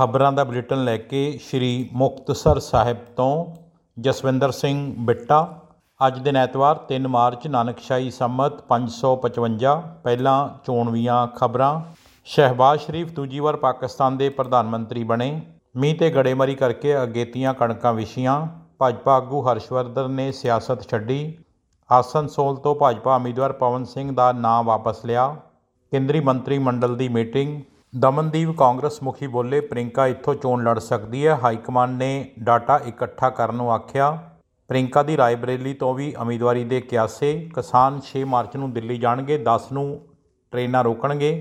ਖਬਰਾਂ ਦਾ ਬੁਲੇਟਿਨ ਲੈ ਕੇ ਸ਼੍ਰੀ ਮੁਕਤਸਰ ਸਾਹਿਬ ਤੋਂ ਜਸਵਿੰਦਰ ਸਿੰਘ ਬਿੱਟਾ। ਅੱਜ ਦਿਨ ਐਤਵਾਰ 3 ਮਾਰਚ, ਨਾਨਕਸ਼ਾਹੀ ਸੰਮਤ 555 ਪਹਿਲਾਂ ਚੋਣਵੀਆਂ ਖਬਰਾਂ। ਸ਼ਹਿਬਾਜ਼ ਸ਼ਰੀਫ ਦੂਜੀ ਵਾਰ ਪਾਕਿਸਤਾਨ ਦੇ ਪ੍ਰਧਾਨ ਮੰਤਰੀ ਬਣੇ। ਮੀਂਹ ਤੇ ਗੜੇਮਾਰੀ ਕਰਕੇ ਅਗੇਤੀਆਂ ਕਣਕਾਂ ਵਿਛੀਆਂ। ਭਾਜਪਾ ਆਗੂ ਹਰਸ਼ਵਰਧਨ ਨੇ ਸਿਆਸਤ ਛੱਡੀ। ਆਸਨਸੋਲ ਤੋਂ ਭਾਜਪਾ ਉਮੀਦਵਾਰ ਪਵਨ ਸਿੰਘ ਦਾ ਨਾਂ ਵਾਪਸ ਲਿਆ। ਕੇਂਦਰੀ ਮੰਤਰੀ ਮੰਡਲ ਦੀ ਮੀਟਿੰਗ ਦਮਨਦੀਪ ਕਾਂਗਰਸ ਮੁਖੀ ਬੋਲੇ ਪ੍ਰਿੰਕਾ ਇੱਥੋਂ ਚੋਣ ਲੜ ਸਕਦੀ ਹੈ। ਹਾਈ ਕਮਾਂਡ ਨੇ ਡਾਟਾ ਇਕੱਠਾ ਕਰਨ ਨੂੰ ਆਖਿਆ। ਪ੍ਰਿੰਕਾ ਦੀ ਰਾਏਬਰੇਲੀ ਤੋਂ ਵੀ ਉਮੀਦਵਾਰੀ ਦੇ ਕਿਆਸੇ, ਕਿਸਾਨ 6 ਮਾਰਚ ਨੂੰ ਦਿੱਲੀ ਜਾਣਗੇ 10 ਨੂੰ ਟ੍ਰੇਨਾਂ ਰੋਕਣਗੇ।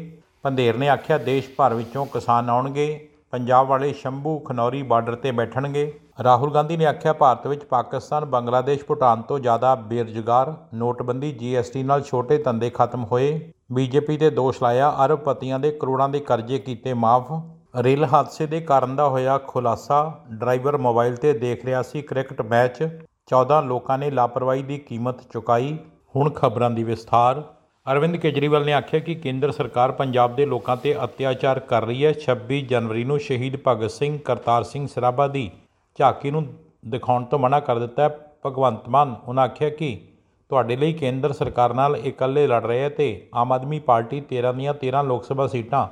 ਪੰਧੇਰ ਨੇ ਆਖਿਆ, ਦੇਸ਼ ਭਰ ਵਿੱਚੋਂ ਕਿਸਾਨ ਆਉਣਗੇ, ਪੰਜਾਬ ਵਾਲੇ ਸ਼ੰਭੂ, ਖਨੌਰੀ ਬਾਰਡਰ ਤੇ ਬੈਠਣਗੇ। ਰਾਹੁਲ ਗਾਂਧੀ ਨੇ ਆਖਿਆ, ਭਾਰਤ ਵਿੱਚ ਪਾਕਿਸਤਾਨ, ਬੰਗਲਾਦੇਸ਼, ਭੂਟਾਨ ਤੋਂ ਜ਼ਿਆਦਾ ਬੇਰੁਜ਼ਗਾਰ, ਨੋਟਬੰਦੀ, ਜੀਐਸਟੀ ਨਾਲ ਛੋਟੇ ਧੰਦੇ ਖਤਮ ਹੋਏ। ਬੀਜੇਪੀ ਤੇ ਦੋਸ਼ ਲਾਇਆ। ਅਰਬਪਤੀਆਂ ਦੇ ਕਰੋੜਾਂ ਦੇ ਕਰਜ਼ੇ ਕੀਤੇ ਮਾਫ। ਰੇਲ ਹਾਦਸੇ ਦੇ ਕਾਰਨ ਦਾ ਹੋਇਆ ਖੁਲਾਸਾ। ਡਰਾਈਵਰ ਮੋਬਾਈਲ ਤੇ ਦੇਖ ਰਿਹਾ ਸੀ ਕ੍ਰਿਕਟ ਮੈਚ। 14 ਲੋਕਾਂ ਨੇ ਲਾਪਰਵਾਹੀ ਦੀ ਕੀਮਤ ਚੁਕਾਈ। ਹੁਣ ਖਬਰਾਂ ਦੀ ਵਿਸਥਾਰ। ਅਰਵਿੰਦ ਕੇਜਰੀਵਾਲ ਨੇ ਆਖਿਆ ਕਿ ਕੇਂਦਰ ਸਰਕਾਰ ਪੰਜਾਬ ਦੇ ਲੋਕਾਂ ਤੇ ਅਤਿਆਚਾਰ ਕਰ ਰਹੀ ਹੈ। 26 ਜਨਵਰੀ ਨੂੰ ਸ਼ਹੀਦ ਭਗਤ ਸਿੰਘ, ਕਰਤਾਰ ਸਿੰਘ ਸਰਾਭਾ ਦੀ ਝਾਕੀ ਨੂੰ ਦਿਖਾਉਣ ਤੋਂ ਮਨਾ ਕਰ ਦਿੱਤਾ ਹੈ। ਭਗਵੰਤ ਮਾਨ, ਉਹਨਾਂ ਆਖਿਆ ਕਿ ਤੁਹਾਡੇ ਲਈ ਕੇਂਦਰ ਸਰਕਾਰ ਨਾਲ ਇਕੱਲੇ ਲੜ ਰਹੇ ਹੈ ਤੇ ਆਮ ਆਦਮੀ ਪਾਰਟੀ 13 ਦੀਆਂ 13 ਲੋਕ ਸਭਾ ਸੀਟਾਂ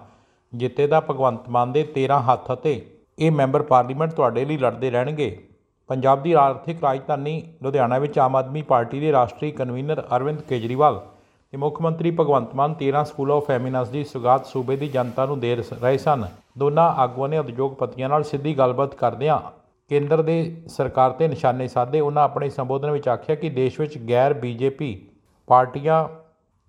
ਜਿੱਤੇ ਦਾ ਭਗਵੰਤ ਮਾਨ ਦੇ 13 ਹੱਥ ਅਤੇ ਇਹ ਮੈਂਬਰ ਪਾਰਲੀਮੈਂਟ ਤੁਹਾਡੇ ਲਈ ਲੜਦੇ ਰਹਿਣਗੇ। ਪੰਜਾਬ ਦੀ ਆਰਥਿਕ ਰਾਜਧਾਨੀ ਲੁਧਿਆਣਾ ਵਿੱਚ ਆਮ ਆਦਮੀ ਪਾਰਟੀ ਦੇ ਰਾਸ਼ਟਰੀ ਕਨਵੀਨਰ ਅਰਵਿੰਦ ਕੇਜਰੀਵਾਲ ਤੇ ਮੁੱਖ ਮੰਤਰੀ Bhagwant Mann 13 school of eminence ਦੀ ਸੁਗਾਤ ਸੂਬੇ ਦੀ ਜਨਤਾ ਨੂੰ ਦੇ ਰਹੇ ਸਨ। ਦੋਨਾਂ ਆਗੂਆਂ ਨੇ ਉਦਯੋਗਪਤੀਆਂ ਨਾਲ ਸਿੱਧੀ ਗੱਲਬਾਤ ਕਰਦਿਆਂ ਕੇਂਦਰ ਦੇ ਸਰਕਾਰ ਤੇ ਨਿਸ਼ਾਨੇ ਸਾਧੇ, ਉਹਨਾਂ ਆਪਣੇ ਸੰਬੋਧਨ ਵਿੱਚ ਆਖਿਆ ਕਿ ਦੇਸ਼ ਵਿੱਚ ਗੈਰ ਬੀਜੇਪੀ ਪਾਰਟੀਆਂ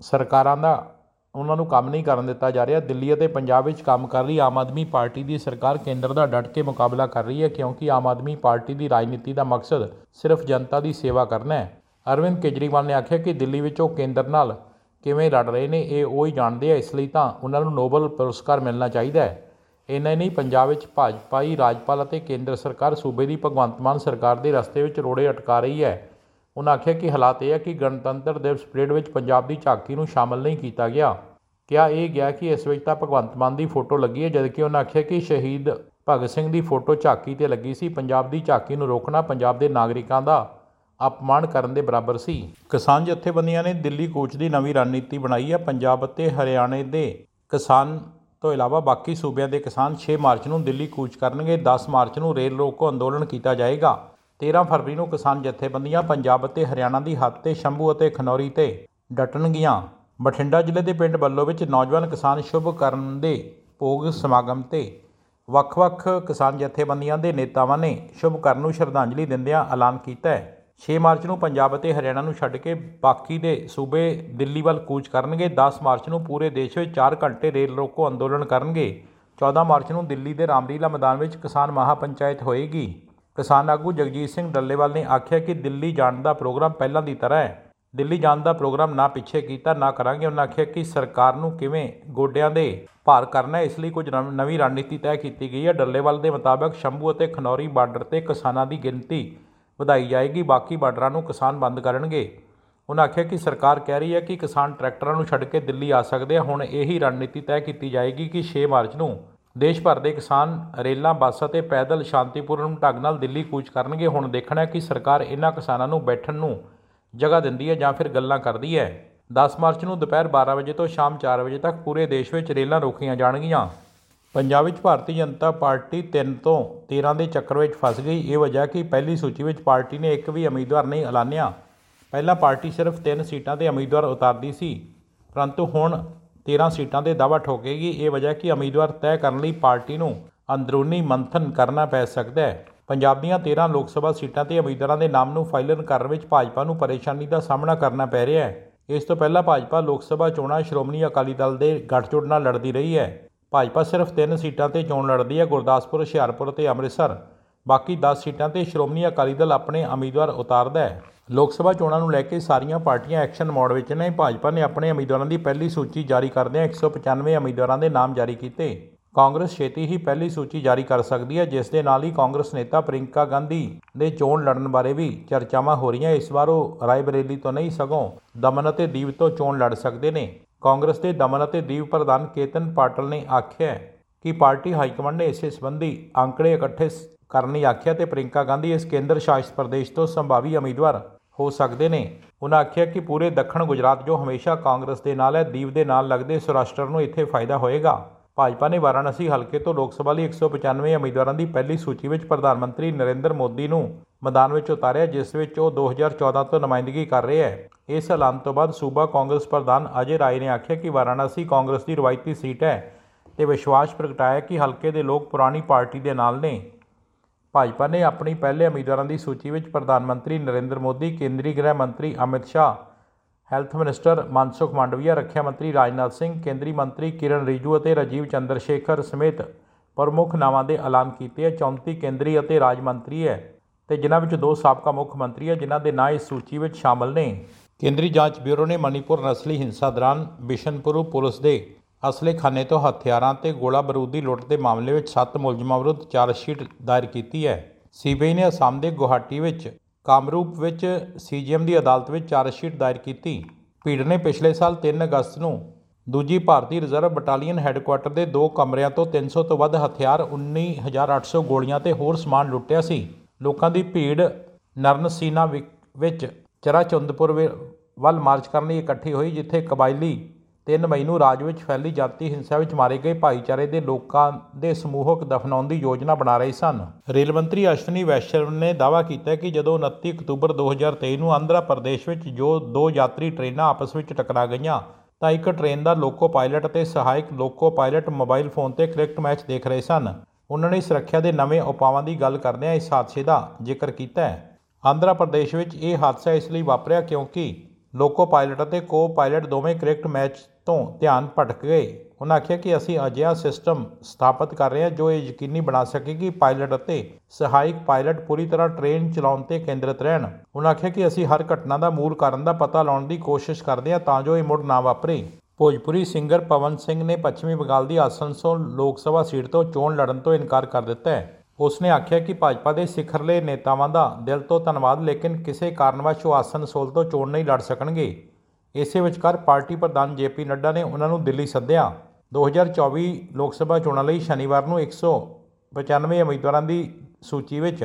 ਸਰਕਾਰਾਂ ਦਾ, ਉਹਨਾਂ ਨੂੰ ਕੰਮ ਨਹੀਂ ਕਰਨ ਦਿੱਤਾ ਜਾ ਰਿਹਾ। ਦਿੱਲੀ ਅਤੇ ਪੰਜਾਬ ਵਿੱਚ ਕੰਮ ਕਰ ਰਹੀ ਆਮ ਆਦਮੀ ਪਾਰਟੀ ਦੀ ਸਰਕਾਰ ਕੇਂਦਰ ਦਾ ਡਟ ਕੇ ਮੁਕਾਬਲਾ ਕਰ ਰਹੀ ਹੈ, ਕਿਉਂਕਿ ਆਮ ਆਦਮੀ ਪਾਰਟੀ ਦੀ ਰਾਜਨੀਤੀ ਦਾ ਮਕਸਦ ਸਿਰਫ ਜਨਤਾ ਦੀ ਸੇਵਾ ਕਰਨਾ ਹੈ। ਅਰਵਿੰਦ ਕੇਜਰੀਵਾਲ ਨੇ ਆਖਿਆ ਕਿ ਦਿੱਲੀ ਵਿੱਚ ਉਹ ਕੇਂਦਰ ਨਾਲ ਕਿਵੇਂ ਲੜ ਰਹੇ ਨੇ, ਇਹ ਉਹ ਹੀ ਜਾਣਦੇ ਆ, ਇਸ ਲਈ ਤਾਂ ਉਹਨਾਂ ਨੂੰ ਨੋਬਲ ਪੁਰਸਕਾਰ ਮਿਲਣਾ ਚਾਹੀਦਾ ਹੈ। ਇੰਨਾ ਹੀ ਨਹੀਂ, ਪੰਜਾਬ ਵਿੱਚ ਭਾਜਪਾਈ ਰਾਜਪਾਲ ਅਤੇ ਕੇਂਦਰ ਸਰਕਾਰ ਸੂਬੇ ਦੀ ਭਗਵੰਤ ਮਾਨ ਸਰਕਾਰ ਦੇ ਰਸਤੇ ਵਿੱਚ ਰੋੜੇ ਅਟਕਾ ਰਹੀ ਹੈ। ਉਹਨਾਂ ਆਖਿਆ ਕਿ ਹਾਲਾਤ ਇਹ ਹੈ ਕਿ ਗਣਤੰਤਰ ਦਿਵਸ ਪਰੇਡ ਵਿੱਚ ਪੰਜਾਬ ਦੀ ਝਾਕੀ ਨੂੰ ਸ਼ਾਮਲ ਨਹੀਂ ਕੀਤਾ ਗਿਆ। ਕਿਹਾ ਇਹ ਗਿਆ ਕਿ ਇਸ ਵਿੱਚ ਤਾਂ ਭਗਵੰਤ ਮਾਨ ਦੀ ਫੋਟੋ ਲੱਗੀ ਹੈ, ਜਦਕਿ ਉਹਨਾਂ ਆਖਿਆ ਕਿ ਸ਼ਹੀਦ ਭਗਤ ਸਿੰਘ ਦੀ ਫੋਟੋ ਝਾਕੀ ਤੇ ਲੱਗੀ ਸੀ। ਪੰਜਾਬ ਦੀ ਝਾਕੀ ਨੂੰ ਰੋਕਣਾ ਪੰਜਾਬ ਦੇ ਨਾਗਰਿਕਾਂ ਦਾ ਅਪਮਾਨ ਕਰਨ ਦੇ ਬਰਾਬਰ ਸੀ। ਕਿਸਾਨ ਜਥੇਬੰਦੀਆਂ ਨੇ ਦਿੱਲੀ ਕੂਚ ਦੀ ਨਵੀਂ ਰਣਨੀਤੀ ਬਣਾਈ ਹੈ। ਪੰਜਾਬ ਅਤੇ ਹਰਿਆਣੇ ਦੇ ਕਿਸਾਨ ਤੋਂ ਇਲਾਵਾ ਬਾਕੀ ਸੂਬਿਆਂ ਦੇ ਕਿਸਾਨ 6 ਮਾਰਚ ਨੂੰ ਦਿੱਲੀ ਕੂਚ ਕਰਨਗੇ 10 ਮਾਰਚ ਨੂੰ ਰੇਲ ਰੋਕੋ ਅੰਦੋਲਨ ਕੀਤਾ ਜਾਏਗਾ। 13 ਫਰਵਰੀ ਨੂੰ ਕਿਸਾਨ ਜਥੇਬੰਦੀਆਂ ਪੰਜਾਬ ਅਤੇ ਹਰਿਆਣਾ ਦੀ ਹੱਦ ਤੇ ਸ਼ੰਭੂ ਅਤੇ ਖਨੌਰੀ ਤੇ ਡਟਣਗੀਆਂ। ਬਠਿੰਡਾ ਜ਼ਿਲ੍ਹੇ ਦੇ ਪਿੰਡ ਬੱਲੋ ਵਿੱਚ ਨੌਜਵਾਨ ਕਿਸਾਨ ਸ਼ੁਭ ਕਰਨ ਦੇ ਭੋਗ ਸਮਾਗਮ ਤੇ ਵੱਖ-ਵੱਖ ਕਿਸਾਨ ਜਥੇਬੰਦੀਆਂ ਦੇ ਨੇਤਾਵਾਂ ਨੇ ਸ਼ੁਭ ਕਰਨ ਨੂੰ ਸ਼ਰਧਾਂਜਲੀ ਦਿੰਦਿਆਂ ਐਲਾਨ ਕੀਤਾ ਹੈ। 6 ਮਾਰਚ ਨੂੰ ਪੰਜਾਬ ਅਤੇ ਹਰਿਆਣਾ ਨੂੰ ਛੱਡ ਕੇ ਬਾਕੀ ਦੇ ਸੂਬੇ ਦਿੱਲੀ ਵੱਲ ਕੂਚ ਕਰਨਗੇ। 10 ਮਾਰਚ ਨੂੰ ਪੂਰੇ ਦੇਸ਼ ਵਿੱਚ 4 ਘੰਟੇ ਰੇਲ ਰੋਕੋ ਅੰਦੋਲਨ ਕਰਨਗੇ। 14 ਮਾਰਚ ਨੂੰ ਦਿੱਲੀ ਦੇ ਰਾਮਲੀਲਾ ਮੈਦਾਨ ਵਿੱਚ ਕਿਸਾਨ ਮਹਾਪੰਚਾਇਤ ਹੋਏਗੀ। ਕਿਸਾਨ ਆਗੂ ਜਗਜੀਤ ਸਿੰਘ ਡੱਲੇਵਾਲ ਨੇ ਆਖਿਆ ਕਿ ਦਿੱਲੀ ਜਾਣ ਦਾ ਪ੍ਰੋਗਰਾਮ ਪਹਿਲਾਂ ਦੀ ਤਰ੍ਹਾਂ ਹੈ। ਦਿੱਲੀ ਜਾਣ ਦਾ ਪ੍ਰੋਗਰਾਮ ਨਾ ਪਿੱਛੇ ਕੀਤਾ, ਨਾ ਕਰਾਂਗੇ। ਉਹਨਾਂ ਆਖਿਆ ਕਿ ਸਰਕਾਰ ਨੂੰ ਕਿਵੇਂ ਗੋਡਿਆਂ ਦੇ ਭਾਰ ਕਰਨਾ ਇਸ ਲਈ ਕੁਝ ਨਵੀਂ ਰਣਨੀਤੀ ਤੈਅ ਕੀਤੀ ਗਈ ਹੈ। ਡੱਲੇਵਾਲ ਦੇ ਮੁਤਾਬਕ ਸ਼ੰਭੂ ਅਤੇ ਖਨੌਰੀ ਬਾਰਡਰ ਤੇ ਕਿਸਾਨਾਂ ਦੀ ਗਿਣਤੀ ਵਧਾਈ ਜਾਏਗੀ, ਬਾਕੀ ਬਾਰਡਰਾਂ ਨੂੰ ਕਿਸਾਨ ਬੰਦ ਕਰਨਗੇ। ਉਹਨਾਂ ਆਖਿਆ ਕਿ ਸਰਕਾਰ ਕਹਿ ਰਹੀ ਹੈ ਕਿ ਕਿਸਾਨ ਟਰੈਕਟਰਾਂ ਨੂੰ ਛੱਡ ਕੇ ਦਿੱਲੀ ਆ ਸਕਦੇ ਆ। ਹੁਣ ਇਹੀ ਰਣਨੀਤੀ ਤੈਅ ਕੀਤੀ ਜਾਏਗੀ ਕਿ 6 ਮਾਰਚ ਨੂੰ ਦੇਸ਼ ਭਰ ਦੇ ਕਿਸਾਨ ਰੇਲਾਂ, ਬੱਸ ਅਤੇ ਪੈਦਲ ਸ਼ਾਂਤੀਪੂਰਨ ਢੰਗ ਨਾਲ ਦਿੱਲੀ ਕੂਚ ਕਰਨਗੇ। ਹੁਣ ਦੇਖਣਾ ਹੈ ਕਿ ਸਰਕਾਰ ਇਹਨਾਂ ਕਿਸਾਨਾਂ ਨੂੰ ਬੈਠਣ ਨੂੰ ਜਗ੍ਹਾ ਦਿੰਦੀ ਹੈ ਜਾਂ ਫਿਰ ਗੱਲਾਂ ਕਰਦੀ ਹੈ। 10 ਮਾਰਚ ਨੂੰ ਦੁਪਹਿਰ 12 ਵਜੇ ਤੋਂ ਸ਼ਾਮ 4 ਵਜੇ ਤੱਕ ਪੂਰੇ ਦੇਸ਼ ਵਿੱਚ ਰੇਲਾਂ ਰੋਕੀਆਂ ਜਾਣਗੀਆਂ। ਪੰਜਾਬ ਵਿੱਚ ਭਾਰਤੀ ਜਨਤਾ ਪਾਰਟੀ 3 ਤੋਂ 13 ਦੇ ਚੱਕਰ ਵਿੱਚ ਫਸ ਗਈ। ਇਹ ਵਜ੍ਹਾ ਕਿ ਪਹਿਲੀ ਸੂਚੀ ਵਿੱਚ ਪਾਰਟੀ ਨੇ ਇੱਕ ਵੀ ਉਮੀਦਵਾਰ ਨਹੀਂ ਐਲਾਨਿਆ। ਪਹਿਲਾਂ ਪਾਰਟੀ ਸਿਰਫ 3 ਸੀਟਾਂ ਤੇ ਉਮੀਦਵਾਰ ਉਤਾਰਦੀ ਸੀ, ਪਰੰਤੂ ਹੁਣ 13 ਸੀਟਾਂ ਦੇ ਦਾਅਵਾ ਠੋਕੇਗੀ। ਇਹ ਵਜ੍ਹਾ ਕਿ ਉਮੀਦਵਾਰ ਤੈਅ ਕਰਨ ਲਈ ਪਾਰਟੀ ਨੂੰ ਅੰਦਰੂਨੀ ਮੰਥਨ ਕਰਨਾ ਪੈ ਸਕਦਾ ਹੈ। ਪੰਜਾਬ ਦੀਆਂ 13 ਲੋਕ ਸਭਾ ਸੀਟਾਂ ਤੇ ਉਮੀਦਵਾਰਾਂ ਦੇ ਨਾਮ ਨੂੰ ਫਾਈਲਨ ਕਰਨ ਵਿੱਚ ਭਾਜਪਾ ਨੂੰ ਪਰੇਸ਼ਾਨੀ ਦਾ ਸਾਹਮਣਾ ਕਰਨਾ ਪੈ ਰਿਹਾ ਹੈ। ਇਸ ਤੋਂ ਪਹਿਲਾਂ ਭਾਜਪਾ ਲੋਕ ਸਭਾ ਚੋਣਾਂ ਸ਼੍ਰੋਮਣੀ ਅਕਾਲੀ ਦਲ ਦੇ ਗੱਠਜੋੜ ਨਾਲ ਲੜਦੀ ਰਹੀ ਹੈ। ਭਾਜਪਾ ਸਿਰਫ 3 ਸੀਟਾਂ ਤੇ ਚੋਣ ਲੜਦੀ ਹੈ, ਗੁਰਦਾਸਪੁਰ, ਹੁਸ਼ਿਆਰਪੁਰ ਤੇ ਅੰਮ੍ਰਿਤਸਰ। ਬਾਕੀ 10 ਸੀਟਾਂ ਤੇ ਸ਼੍ਰੋਮਣੀ ਅਕਾਲੀ ਦਲ ਆਪਣੇ ਉਮੀਦਵਾਰ ਉਤਾਰਦਾ ਹੈ। ਲੋਕ ਸਭਾ ਚੋਣਾਂ ਨੂੰ ਲੈ ਕੇ ਸਾਰੀਆਂ ਪਾਰਟੀਆਂ ਐਕਸ਼ਨ ਮੋਡ ਵਿੱਚ ਨੇ। ਭਾਜਪਾ ਨੇ ਆਪਣੇ ਉਮੀਦਵਾਰਾਂ ਦੀ ਪਹਿਲੀ ਸੂਚੀ ਜਾਰੀ ਕਰਦਿਆਂ 195 ਉਮੀਦਵਾਰਾਂ ਦੇ ਨਾਮ ਜਾਰੀ ਕੀਤੇ। ਕਾਂਗਰਸ ਛੇਤੀ ਹੀ ਪਹਿਲੀ ਸੂਚੀ ਜਾਰੀ ਕਰ ਸਕਦੀ ਹੈ, ਜਿਸ ਦੇ ਨਾਲ ਹੀ ਕਾਂਗਰਸ ਨੇਤਾ ਪ੍ਰਿੰਕਾ ਗਾਂਧੀ ਦੇ ਚੋਣ ਲੜਨ ਬਾਰੇ ਵੀ ਚਰਚਾਵਾਂ ਹੋ ਰਹੀਆਂ। ਇਸ ਵਾਰ ਉਹ ਰਾਏਬਰੇਲੀ ਤੋਂ ਨਹੀਂ, ਸਗੋਂ ਦਮਨ ਅਤੇ ਦੀਵ ਤੋਂ ਚੋਣ ਲੜ ਸਕਦੇ ਨੇ। ਕਾਂਗਰਸ ਦੇ ਦਮਨ ਅਤੇ ਦੀਵ ਪ੍ਰਧਾਨ ਕੇਤਨ ਪਾਟਲ ਨੇ ਆਖਿਆ ਕਿ ਪਾਰਟੀ ਹਾਈਕਮਾਂਡ ਨੇ ਇਸੇ ਸੰਬੰਧੀ ਅੰਕੜੇ ਇਕੱਠੇ ਸ- ਕਰਨ ਲਈ ਆਖਿਆ ਤੇ ਪ੍ਰਿੰਕਾ ਗਾਂਧੀ ਇਸ ਕੇਂਦਰ ਸ਼ਾਸਿਤ ਪ੍ਰਦੇਸ਼ ਤੋਂ ਸੰਭਾਵੀ ਉਮੀਦਵਾਰ ਹੋ ਸਕਦੇ ਨੇ। ਉਹਨਾਂ ਆਖਿਆ ਕਿ ਪੂਰੇ ਦੱਖਣ ਗੁਜਰਾਤ, ਜੋ ਹਮੇਸ਼ਾ ਕਾਂਗਰਸ ਦੇ ਨਾਲ ਹੈ ਦੀਵ ਦੇ ਨਾਲ ਲੱਗਦੇ ਸੌਰਾਸ਼ਟਰ ਨੂੰ ਇੱਥੇ ਫਾਇਦਾ ਹੋਏਗਾ। ਭਾਜਪਾ ਨੇ ਵਾਰਾਣਸੀ ਹਲਕੇ ਤੋਂ ਲੋਕ ਸਭਾ ਲਈ 195 ਉਮੀਦਵਾਰਾਂ ਦੀ ਪਹਿਲੀ ਸੂਚੀ ਵਿੱਚ ਪ੍ਰਧਾਨ ਮੰਤਰੀ ਨਰਿੰਦਰ ਮੋਦੀ ਨੂੰ ਮੈਦਾਨ ਵਿੱਚ ਉਤਾਰਿਆ, ਜਿਸ ਵਿੱਚ ਉਹ 2014 ਤੋਂ ਨੁਮਾਇੰਦਗੀ ਕਰ ਰਹੇ ਹੈ। ਇਸ ਐਲਾਨ ਤੋਂ ਬਾਅਦ ਸੂਬਾ ਕਾਂਗਰਸ ਪ੍ਰਧਾਨ ਅਜੇ ਰਾਏ ਨੇ ਆਖਿਆ ਕਿ ਵਾਰਾਣਸੀ ਕਾਂਗਰਸ ਦੀ ਰਵਾਇਤੀ ਸੀਟ ਹੈ ਤੇ ਵਿਸ਼ਵਾਸ ਪ੍ਰਗਟਾਇਆ ਕਿ ਹਲਕੇ ਦੇ ਲੋਕ ਪੁਰਾਣੀ ਪਾਰਟੀ ਦੇ ਨਾਲ ਨੇ। ਭਾਜਪਾ ਨੇ ਆਪਣੀ ਪਹਿਲੇ ਉਮੀਦਵਾਰਾਂ ਦੀ ਸੂਚੀ ਵਿੱਚ ਪ੍ਰਧਾਨ ਮੰਤਰੀ ਨਰਿੰਦਰ ਮੋਦੀ, ਕੇਂਦਰੀ ਗ੍ਰਹਿ ਮੰਤਰੀ ਅਮਿਤ ਸ਼ਾਹ, ਹੈਲਥ ਮਿਨਿਸਟਰ ਮਨਸੁਖ ਮੰਡਵੀਆ, ਰੱਖਿਆ ਮੰਤਰੀ ਰਾਜਨਾਥ ਸਿੰਘ, ਕੇਂਦਰੀ ਮੰਤਰੀ ਕਿਰਨ ਰਿਜੂ ਅਤੇ ਰਾਜੀਵ ਚੰਦਰ ਸ਼ੇਖਰ ਸਮੇਤ ਪ੍ਰਮੁੱਖ ਨਾਵਾਂ ਦੇ ਐਲਾਨ ਕੀਤੇ ਹੈ। 34 ਕੇਂਦਰੀ ਅਤੇ ਰਾਜ ਮੰਤਰੀ ਹੈ। ਤੇ ਜਿਨ੍ਹਾਂ ਵਿੱਚ ਦੋ ਸਾਬਕਾ ਮੁੱਖ ਮੰਤਰੀ ਹੈ ਜਿਨ੍ਹਾਂ ਦੇ ਨਾਂ ਇਸ ਸੂਚੀ ਵਿੱਚ ਸ਼ਾਮਲ ਨੇ। ਕੇਂਦਰੀ ਜਾਂਚ ਬਿਊਰੋ ਨੇ ਮਣੀਪੁਰ ਨਸਲੀ ਹਿੰਸਾ ਦੌਰਾਨ ਬਿਸ਼ਨਪੁਰ ਪੁਲਿਸ ਦੇ ਅਸਲੇ ਖਾਨੇ ਤੋਂ ਹਥਿਆਰਾਂ ਤੇ ਗੋਲਾ ਬਾਰੂਦ ਦੀ ਲੁੱਟ ਦੇ ਮਾਮਲੇ ਵਿੱਚ 7 ਮੁਲਜ਼ਮਾਂ ਵਿਰੁੱਧ ਚਾਰਜਸ਼ੀਟ ਦਾਇਰ ਕੀਤੀ ਹੈ। ਸੀਬੀਆਈ ਨੇ ਅਸਾਮ ਦੇ ਗੁਹਾਟੀ ਵਿੱਚ ਕਾਮਰੂਪ ਵਿੱਚ ਸੀਜੀਐਮ ਦੀ ਅਦਾਲਤ ਵਿੱਚ ਚਾਰਜਸ਼ੀਟ ਦਾਇਰ ਕੀਤੀ। ਭੀੜ ਨੇ ਪਿਛਲੇ ਸਾਲ 3 ਅਗਸਤ ਨੂੰ ਦੂਜੀ ਭਾਰਤੀ ਰਿਜ਼ਰਵ ਬਟਾਲੀਅਨ ਹੈੱਡਕੁਆਰਟਰ ਦੇ ਦੋ ਕਮਰਿਆਂ ਤੋਂ 300 ਤੋਂ ਵੱਧ ਹਥਿਆਰ 19800 ਗੋਲੀਆਂ ਤੇ ਹੋਰ ਸਮਾਨ ਲੁੱਟਿਆ ਸੀ। ਲੋਕਾਂ ਦੀ ਭੀੜ ਨਰਨਸੀਨਾ ਵਿ- ਵਿੱਚ ਚਰਾਚੰਦਪੁਰ ਵਿ- ਵੱਲ ਮਾਰਚ ਕਰਨ ਲਈ ਇਕੱਠੀ ਹੋਈ, ਜਿੱਥੇ ਕਬਾਇਲੀ 3 ਮਈ ਨੂੰ ਰਾਜ ਵਿੱਚ ਫੈਲੀ ਜਾਤੀ ਹਿੰਸਾ ਵਿੱਚ ਮਾਰੇ ਗਏ ਭਾਈਚਾਰੇ ਦੇ ਲੋਕਾਂ ਦੇ ਸਮੂਹਕ ਦਫਨਾਉਣ ਦੀ ਯੋਜਨਾ ਬਣਾ ਰਹੇ ਸਨ। ਰੇਲ ਮੰਤਰੀ ਅਸ਼ਵਨੀ ਵੈਸ਼ਨਵ ਨੇ ਦਾਅਵਾ ਕੀਤਾ ਕਿ ਜਦੋਂ 29 ਅਕਤੂਬਰ 2023 ਨੂੰ ਆਂਧਰਾ ਪ੍ਰਦੇਸ਼ ਵਿੱਚ ਜੋ ਦੋ ਯਾਤਰੀ ਟ੍ਰੇਨਾਂ ਆਪਸ ਵਿੱਚ ਟਕਰਾ ਗਈਆਂ, ਤਾਂ ਇੱਕ ਟ੍ਰੇਨ ਦਾ ਲੋਕੋ ਪਾਇਲਟ ਅਤੇ ਸਹਾਇਕ ਲੋਕੋ ਪਾਇਲਟ ਮੋਬਾਈਲ ਫੋਨ ਤੇ ਕ੍ਰਿਕਟ ਮੈਚ ਦੇਖ ਰਹੇ ਸਨ। ਉਹਨਾਂ ਨੇ ਸੁਰੱਖਿਆ ਦੇ ਨਵੇਂ ਉਪਾਵਾਂ ਦੀ ਗੱਲ ਕਰਦਿਆਂ ਇਸ ਹਾਦਸੇ ਦਾ ਜ਼ਿਕਰ ਕੀਤਾ ਹੈ। ਆਂਧਰਾ ਪ੍ਰਦੇਸ਼ ਵਿੱਚ ਇਹ ਹਾਦਸਾ ਇਸ ਲਈ ਵਾਪਰਿਆ ਕਿਉਂਕਿ ਲੋਕੋ ਪਾਇਲਟ ਅਤੇ ਕੋ ਪਾਇਲਟ ਦੋਵੇਂ ਕ੍ਰਿਕਟ ਮੈਚ ਤੋਂ ਧਿਆਨ ਭਟਕ ਗਏ। ਉਹਨਾਂ ਆਖਿਆ ਕਿ ਅਸੀਂ ਅਜਿਹਾ ਸਿਸਟਮ ਸਥਾਪਿਤ ਕਰ ਰਹੇ ਹਾਂ ਜੋ ਇਹ ਯਕੀਨੀ ਬਣਾ ਸਕੇ ਕਿ ਪਾਇਲਟ ਅਤੇ ਸਹਾਇਕ ਪਾਇਲਟ ਪੂਰੀ ਤਰ੍ਹਾਂ ਟ੍ਰੇਨ ਚਲਾਉਣ ਤੇ ਕੇਂਦਰਿਤ ਰਹਿਣ। ਉਹਨਾਂ ਆਖਿਆ ਕਿ ਅਸੀਂ ਹਰ ਘਟਨਾ ਦਾ ਮੂਲ ਕਾਰਨ ਦਾ ਪਤਾ ਲਾਉਣ ਦੀ ਕੋਸ਼ਿਸ਼ ਕਰਦੇ ਹਾਂ ਤਾਂ ਜੋ ਇਹ ਮੁੜ ਨਾ ਵਾਪਰੇ। ਭੋਜਪੁਰੀ ਸਿੰਗਰ ਪਵਨ ਸਿੰਘ ਨੇ ਪੱਛਮੀ ਬੰਗਾਲ ਦੀ ਆਸਨਸੋਲ ਲੋਕ ਸਭਾ ਸੀਟ ਤੋਂ ਚੋਣ ਲੜਨ ਤੋਂ ਇਨਕਾਰ ਕਰ ਦਿੱਤਾ ਹੈ। ਉਸ ਨੇ ਆਖਿਆ ਕਿ ਭਾਜਪਾ ਦੇ ਸਿਖਰਲੇ ਨੇਤਾਵਾਂ ਦਾ ਦਿਲ ਤੋਂ ਧੰਨਵਾਦ, ਲੇਕਿਨ ਕਿਸੇ ਕਾਰਨਵਸ਼ ਉਹ ਆਸਨਸੋਲ ਤੋਂ ਚੋਣ ਨਹੀਂ ਲੜ ਸਕਣਗੇ। ਇਸੇ ਵਿਚਕਾਰ ਪਾਰਟੀ ਪ੍ਰਧਾਨ ਜੇਪੀ ਨੱਡਾ ਨੇ ਉਹਨਾਂ ਨੂੰ ਦਿੱਲੀ ਸੱਦਿਆ। 2024 ਲੋਕ ਸਭਾ ਚੋਣਾਂ ਲਈ ਸ਼ਨੀਵਾਰ ਨੂੰ 195 ਉਮੀਦਵਾਰਾਂ ਦੀ ਸੂਚੀ ਵਿੱਚ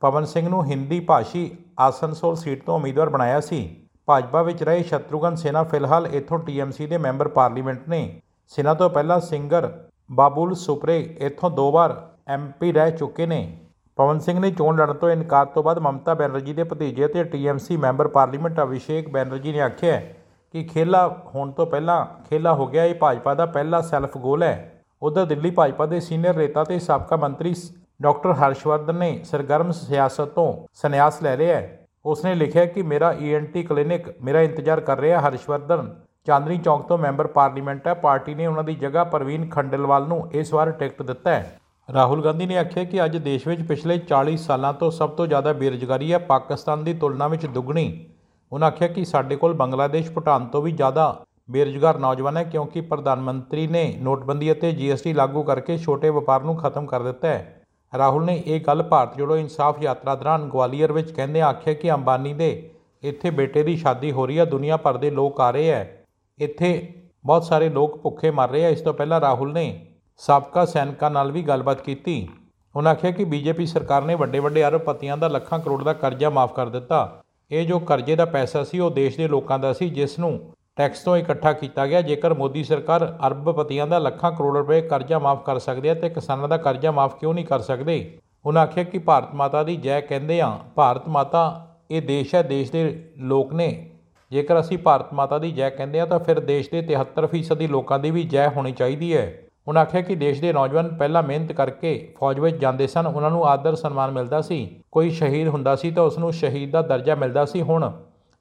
ਪਵਨ ਸਿੰਘ ਨੂੰ ਹਿੰਦੀ ਭਾਸ਼ੀ ਆਸਨਸੋਲ ਸੀਟ ਤੋਂ ਉਮੀਦਵਾਰ ਬਣਾਇਆ ਸੀ। ਭਾਜਪਾ ਵਿੱਚ ਰਹੇ ਸ਼ਤਰੂਘਨ ਸਿਨਹਾ ਫਿਲਹਾਲ ਇੱਥੋਂ ਟੀਐਮਸੀ ਦੇ ਮੈਂਬਰ ਪਾਰਲੀਮੈਂਟ ਨੇ। ਸਿਨਹਾ ਤੋਂ ਪਹਿਲਾਂ ਸਿੰਗਰ ਬਾਬੁਲ ਸੁਪਰੇ ਇੱਥੋਂ ਦੋ ਵਾਰ ਐਮਪੀ ਰਹਿ ਚੁੱਕੇ ਨੇ। ਪਵਨ ਸਿੰਘ ਨੇ ਚੋਣ ਲੜਨ ਤੋਂ ਇਨਕਾਰ ਤੋਂ ਬਾਅਦ ਮਮਤਾ ਬੈਨਰਜੀ ਦੇ ਭਤੀਜੇ ਅਤੇ TMC member parliament Abhishek Banerjee ਨੇ ਆਖਿਆ ਹੈ ਕਿ ਖੇਲਾ ਹੋਣ ਤੋਂ ਪਹਿਲਾਂ ਖੇਲਾ ਹੋ ਗਿਆ, ਇਹ ਭਾਜਪਾ ਦਾ ਪਹਿਲਾ ਸੈਲਫ ਗੋਲ ਹੈ। ਉਧਰ ਦਿੱਲੀ ਭਾਜਪਾ ਦੇ ਸੀਨੀਅਰ ਨੇਤਾ ਤੇ ਸਾਬਕਾ ਮੰਤਰੀ ਸ- ਡਾਕਟਰ ਹਰਸ਼ਵਰਧਨ ਨੇ ਸਰਗਰਮ ਸਿਆਸਤ ਤੋਂ ਸੰਨਿਆਸ ਲੈ ਲਿਆ ਹੈ। ਉਸਨੇ ਲਿਖਿਆ ਕਿ ਮੇਰਾ ਈਐਨਟੀ ਕਲੀਨਿਕ ਮੇਰਾ ਇੰਤਜ਼ਾਰ ਕਰ ਰਿਹਾ ਹੈ ਹਰਸ਼ਵਰਧਨ ਚਾਂਦਨੀ ਚੌਕ ਤੋਂ ਮੈਂਬਰ ਪਾਰਲੀਮੈਂਟ ਹੈ। ਪਾਰਟੀ ਨੇ ਉਹਨਾਂ ਦੀ ਜਗ੍ਹਾ ਪ੍ਰਵੀਨ ਖੰਡੇਲਵਾਲ ਨੂੰ ਇਸ ਵਾਰ ਟਿਕਟ ਦਿੱਤਾ ਹੈ। ਰਾਹੁਲ ਗਾਂਧੀ ਨੇ ਆਖਿਆ ਕਿ ਅੱਜ ਦੇਸ਼ ਵਿੱਚ ਪਿਛਲੇ 40 ਸਾਲਾਂ ਤੋਂ ਸਭ ਤੋਂ ਜ਼ਿਆਦਾ ਬੇਰੁਜ਼ਗਾਰੀ ਹੈ। ਪਾਕਿਸਤਾਨ ਦੀ ਤੁਲਨਾ ਵਿੱਚ ਦੁੱਗਣੀ। ਉਹਨਾਂ ਆਖਿਆ ਕਿ ਸਾਡੇ ਕੋਲ ਬੰਗਲਾਦੇਸ਼, ਭੂਟਾਨ ਤੋਂ ਵੀ ਜ਼ਿਆਦਾ ਬੇਰੁਜ਼ਗਾਰ ਨੌਜਵਾਨ ਹੈ ਕਿਉਂਕਿ ਪ੍ਰਧਾਨ ਮੰਤਰੀ ਨੇ ਨੋਟਬੰਦੀ ਅਤੇ ਜੀਐਸਟੀ ਲਾਗੂ ਕਰਕੇ ਛੋਟੇ ਵਪਾਰ ਨੂੰ ਖਤਮ ਕਰ ਦਿੱਤਾ ਹੈ। ਰਾਹੁਲ ਨੇ ਇਹ ਗੱਲ ਭਾਰਤ ਜੋੜੋ ਇਨਸਾਫ ਯਾਤਰਾ ਦੌਰਾਨ ਗਵਾਲੀਅਰ ਵਿੱਚ ਕਹਿੰਦੇ ਆਖਿਆ ਕਿ ਅੰਬਾਨੀ ਦੇ ਇੱਥੇ ਬੇਟੇ ਦੀ ਸ਼ਾਦੀ ਹੋ ਰਹੀ ਹੈ, ਦੁਨੀਆ ਭਰ ਦੇ ਲੋਕ ਆ ਰਹੇ ਹੈ। ਇੱਥੇ ਬਹੁਤ ਸਾਰੇ ਲੋਕ ਭੁੱਖੇ ਮਰ ਰਹੇ ਆ ਇਸ ਤੋਂ ਪਹਿਲਾਂ ਰਾਹੁਲ ਨੇ ਸਾਬਕਾ ਸੈਨਿਕਾਂ ਨਾਲ ਵੀ ਗੱਲਬਾਤ ਕੀਤੀ। ਉਹਨਾਂ ਆਖਿਆ ਕਿ ਬੀਜੇਪੀ ਸਰਕਾਰ ਨੇ ਵੱਡੇ ਵੱਡੇ ਅਰਬਪਤੀਆਂ ਦਾ ਲੱਖਾਂ ਕਰੋੜ ਦਾ ਕਰਜ਼ਾ ਮਾਫ ਕਰ ਦਿੱਤਾ। ਇਹ ਜੋ ਕਰਜ਼ੇ ਦਾ ਪੈਸਾ ਸੀ, ਉਹ ਦੇਸ਼ ਦੇ ਲੋਕਾਂ ਦਾ ਸੀ, ਜਿਸ ਨੂੰ ਟੈਕਸ ਤੋਂ ਇਕੱਠਾ ਕੀਤਾ ਗਿਆ। ਜੇਕਰ ਮੋਦੀ ਸਰਕਾਰ ਅਰਬਪਤੀਆਂ ਦਾ ਲੱਖਾਂ ਕਰੋੜ ਰੁਪਏ ਕਰਜ਼ਾ ਮਾਫ ਕਰ ਸਕਦੀ ਹੈ ਤੇ ਕਿਸਾਨਾਂ ਦਾ ਕਰਜ਼ਾ ਮਾਫ ਕਿਉਂ ਨਹੀਂ ਕਰ ਸਕਦੇ? ਉਹਨਾਂ ਆਖਿਆ ਕਿ ਭਾਰਤ ਮਾਤਾ ਦੀ ਜੈ ਕਹਿੰਦੇ ਆ ਭਾਰਤ ਮਾਤਾ, ਇਹ ਦੇਸ਼ ਹੈ, ਦੇਸ਼ ਦੇ ਲੋਕ ਨੇ। ਜੇਕਰ ਅਸੀਂ ਭਾਰਤ ਮਾਤਾ ਦੀ ਜੈ ਕਹਿੰਦੇ ਆ ਤਾਂ ਫਿਰ ਦੇਸ਼ ਦੇ 73% ਦੀ ਲੋਕਾਂ ਦੀ ਵੀ ਜੈ ਹੋਣੀ ਚਾਹੀਦੀ ਹੈ। ਉਹਨਾਂ ਆਖਿਆ ਕਿ ਦੇਸ਼ ਦੇ ਨੌਜਵਾਨ ਪਹਿਲਾਂ ਮਿਹਨਤ ਕਰਕੇ ਫੌਜ ਵਿੱਚ ਜਾਂਦੇ ਸਨ, ਉਹਨਾਂ ਨੂੰ ਆਦਰ ਸਨਮਾਨ ਮਿਲਦਾ ਸੀ। ਕੋਈ ਸ਼ਹੀਦ ਹੁੰਦਾ ਸੀ ਤਾਂ ਉਸ ਨੂੰ ਸ਼ਹੀਦ ਦਾ ਦਰਜਾ ਮਿਲਦਾ ਸੀ ਹੁਣ।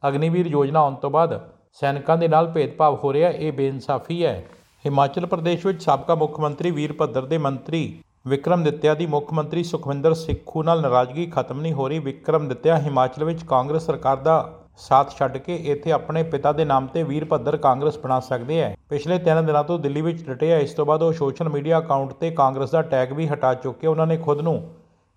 ਅਗਨੀਵੀਰ ਯੋਜਨਾ ਆਉਣ ਤੋਂ ਬਾਅਦ ਸੈਨਿਕਾਂ ਦੇ ਨਾਲ ਭੇਦਭਾਵ ਹੋ ਰਿਹਾ, ਇਹ ਬੇਇਨਸਾਫੀ ਹੈ। ਹਿਮਾਚਲ ਪ੍ਰਦੇਸ਼ ਵਿੱਚ ਸਾਬਕਾ ਮੁੱਖ ਮੰਤਰੀ ਵੀਰਭੱਦਰ ਦੇ ਮੰਤਰੀ ਵਿਕਰਮਦਿੱਤਿਆ ਦੀ ਮੁੱਖ ਮੰਤਰੀ ਸੁਖਵਿੰਦਰ ਸਿੱਖੂ ਨਾਲ ਨਾਰਾਜ਼ਗੀ ਖਤਮ ਨਹੀਂ ਹੋ ਰਹੀ। ਵਿਕਰਮਦਿੱਤਿਆ ਹਿਮਾਚਲ ਵਿੱਚ ਕਾਂਗਰਸ ਸਰਕਾਰ ਦਾ ਸਾਥ ਛੱਡ ਕੇ ਇੱਥੇ ਆਪਣੇ ਪਿਤਾ ਦੇ ਨਾਮ ਤੇ ਵੀਰਭੱਦਰ ਕਾਂਗਰਸ ਬਣਾ ਸਕਦੇ ਹੈ। ਪਿਛਲੇ 3 ਦਿਨਾਂ ਤੋਂ ਦਿੱਲੀ ਵਿੱਚ ਡਟੇ ਆ ਇਸ ਤੋਂ ਬਾਅਦ ਉਹ ਸੋਸ਼ਲ ਮੀਡੀਆ ਅਕਾਊਂਟ ਤੇ ਕਾਂਗਰਸ ਦਾ ਟੈਗ ਵੀ ਹਟਾ ਚੁੱਕੇ। ਉਹਨਾਂ ਨੇ ਖੁਦ ਨੂੰ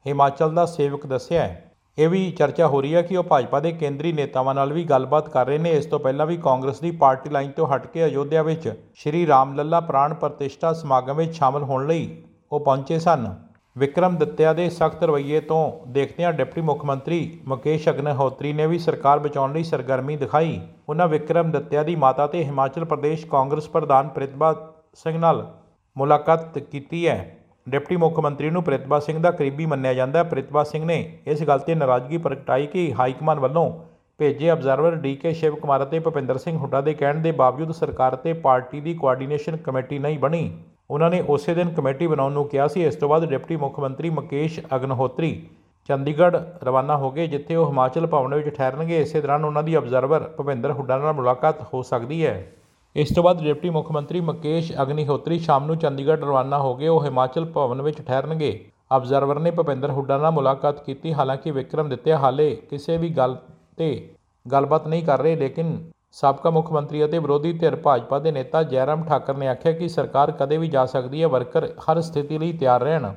ਹਿਮਾਚਲ ਦਾ ਸੇਵਕ ਦੱਸਿਆ ਹੈ। ਇਹ ਵੀ ਚਰਚਾ ਹੋ ਰਹੀ ਹੈ ਕਿ ਉਹ ਭਾਜਪਾ ਦੇ ਕੇਂਦਰੀ ਨੇਤਾਵਾਂ ਨਾਲ ਵੀ ਗੱਲਬਾਤ ਕਰ ਰਹੇ ਨੇ। ਇਸ ਤੋਂ ਪਹਿਲਾਂ ਵੀ ਕਾਂਗਰਸ ਦੀ ਪਾਰਟੀ ਲਾਈਨ ਤੋਂ ਹਟ ਕੇ ਅਯੋਧਿਆ ਵਿੱਚ ਸ਼੍ਰੀ ਰਾਮ ਲੱਲਾ ਪ੍ਰਾਣ ਪ੍ਰਤਿਸ਼ਠਾ ਸਮਾਗਮ ਵਿੱਚ ਸ਼ਾਮਲ ਹੋਣ ਲਈ ਉਹ ਪਹੁੰਚੇ ਸਨ। ਵਿਕਰਮ ਦੱਤਿਆ ਦੇ ਸਖਤ ਰਵੱਈਏ ਤੋਂ ਦੇਖਦਿਆਂ ਡਿਪਟੀ ਮੁੱਖ ਮੰਤਰੀ ਮੁਕੇਸ਼ ਅਗਨਹੋਤਰੀ ਨੇ ਵੀ ਸਰਕਾਰ ਬਚਾਉਣ ਲਈ ਸਰਗਰਮੀ ਦਿਖਾਈ। ਉਹਨਾਂ ਵਿਕਰਮ ਦੱਤਿਆ ਦੀ ਮਾਤਾ ਤੇ ਹਿਮਾਚਲ ਪ੍ਰਦੇਸ਼ ਕਾਂਗਰਸ ਪ੍ਰਧਾਨ ਪ੍ਰਿਤਪਾ ਸਿੰਘ ਨਾਲ ਮੁਲਾਕਾਤ ਕੀਤੀ ਹੈ। ਡਿਪਟੀ ਮੁੱਖ ਮੰਤਰੀ ਨੂੰ ਪ੍ਰਿਤਪਾ ਸਿੰਘ ਦਾ ਕਰੀਬੀ ਮੰਨਿਆ ਜਾਂਦਾ ਹੈ। ਪ੍ਰਿਤਪਾ ਸਿੰਘ ਨੇ ਇਸ ਗੱਲ ਤੇ ਨਾਰਾਜ਼ਗੀ ਪ੍ਰਗਟਾਈ ਕਿ ਹਾਈਕਮਾਨ ਵੱਲੋਂ ਭੇਜੇ ਅਬਜ਼ਰਵਰ ਡੀਕੇ ਸ਼ਿਵ ਕੁਮਾਰ ਅਤੇ ਭੁਪਿੰਦਰ ਸਿੰਘ ਹੁੱਡਾ ਦੇ ਕਹਿਣ ਦੇ ਬਾਵਜੂਦ ਸਰਕਾਰ ਤੇ ਪਾਰਟੀ ਦੀ ਕੋਆਰਡੀਨੇਸ਼ਨ ਕਮੇਟੀ ਨਹੀਂ ਬਣੀ। ਉਹਨਾਂ ਨੇ ਉਸੇ ਦਿਨ ਕਮੇਟੀ ਬਣਾਉਣ ਨੂੰ ਕਿਹਾ ਸੀ। ਇਸ ਤੋਂ ਬਾਅਦ ਡਿਪਟੀ ਮੁੱਖ ਮੰਤਰੀ ਮੁਕੇਸ਼ ਅਗਨਹੋਤਰੀ ਚੰਡੀਗੜ੍ਹ ਰਵਾਨਾ ਹੋ ਗਏ, ਜਿੱਥੇ ਉਹ ਹਿਮਾਚਲ ਭਵਨ ਵਿੱਚ ਠਹਿਰਨਗੇ। ਇਸੇ ਦੌਰਾਨ ਉਹਨਾਂ ਦੀ ਅਬਜ਼ਰਵਰ ਭੁਪਿੰਦਰ ਹੁੱਡਾ ਨਾਲ ਮੁਲਾਕਾਤ ਹੋ ਸਕਦੀ ਹੈ। ਇਸ ਤੋਂ ਬਾਅਦ ਡਿਪਟੀ ਮੁੱਖ ਮੰਤਰੀ ਮੁਕੇਸ਼ ਅਗਨੀਹੋਤਰੀ ਸ਼ਾਮ ਨੂੰ ਚੰਡੀਗੜ੍ਹ, ਰਵਾਨਾ ਹੋ ਗਏ। ਉਹ ਹਿਮਾਚਲ ਭਵਨ ਵਿੱਚ ਠਹਿਰਨਗੇ। ਅਬਜ਼ਰਵਰ ਨੇ ਭੁਪਿੰਦਰ ਹੁੱਡਾ ਨਾਲ ਮੁਲਾਕਾਤ ਕੀਤੀ। ਹਾਲਾਂਕਿ ਵਿਕਰਮ ਦਿੱਤਿਆ ਹਾਲੇ ਕਿਸੇ ਵੀ ਗੱਲ ਤੇ ਗੱਲਬਾਤ ਨਹੀਂ ਕਰ ਰਹੇ, ਲੇਕਿਨ ਸਾਬਕਾ ਮੁੱਖ ਮੰਤਰੀ ਅਤੇ ਵਿਰੋਧੀ ਧਿਰ ਭਾਜਪਾ ਦੇ ਨੇਤਾ ਜੈਰਾਮ ਠਾਕਰ ਨੇ ਆਖਿਆ ਕਿ ਸਰਕਾਰ ਕਦੇ ਵੀ ਜਾ ਸਕਦੀ ਹੈ, ਵਰਕਰ ਹਰ ਸਥਿਤੀ ਲਈ ਤਿਆਰ ਰਹਿਣ।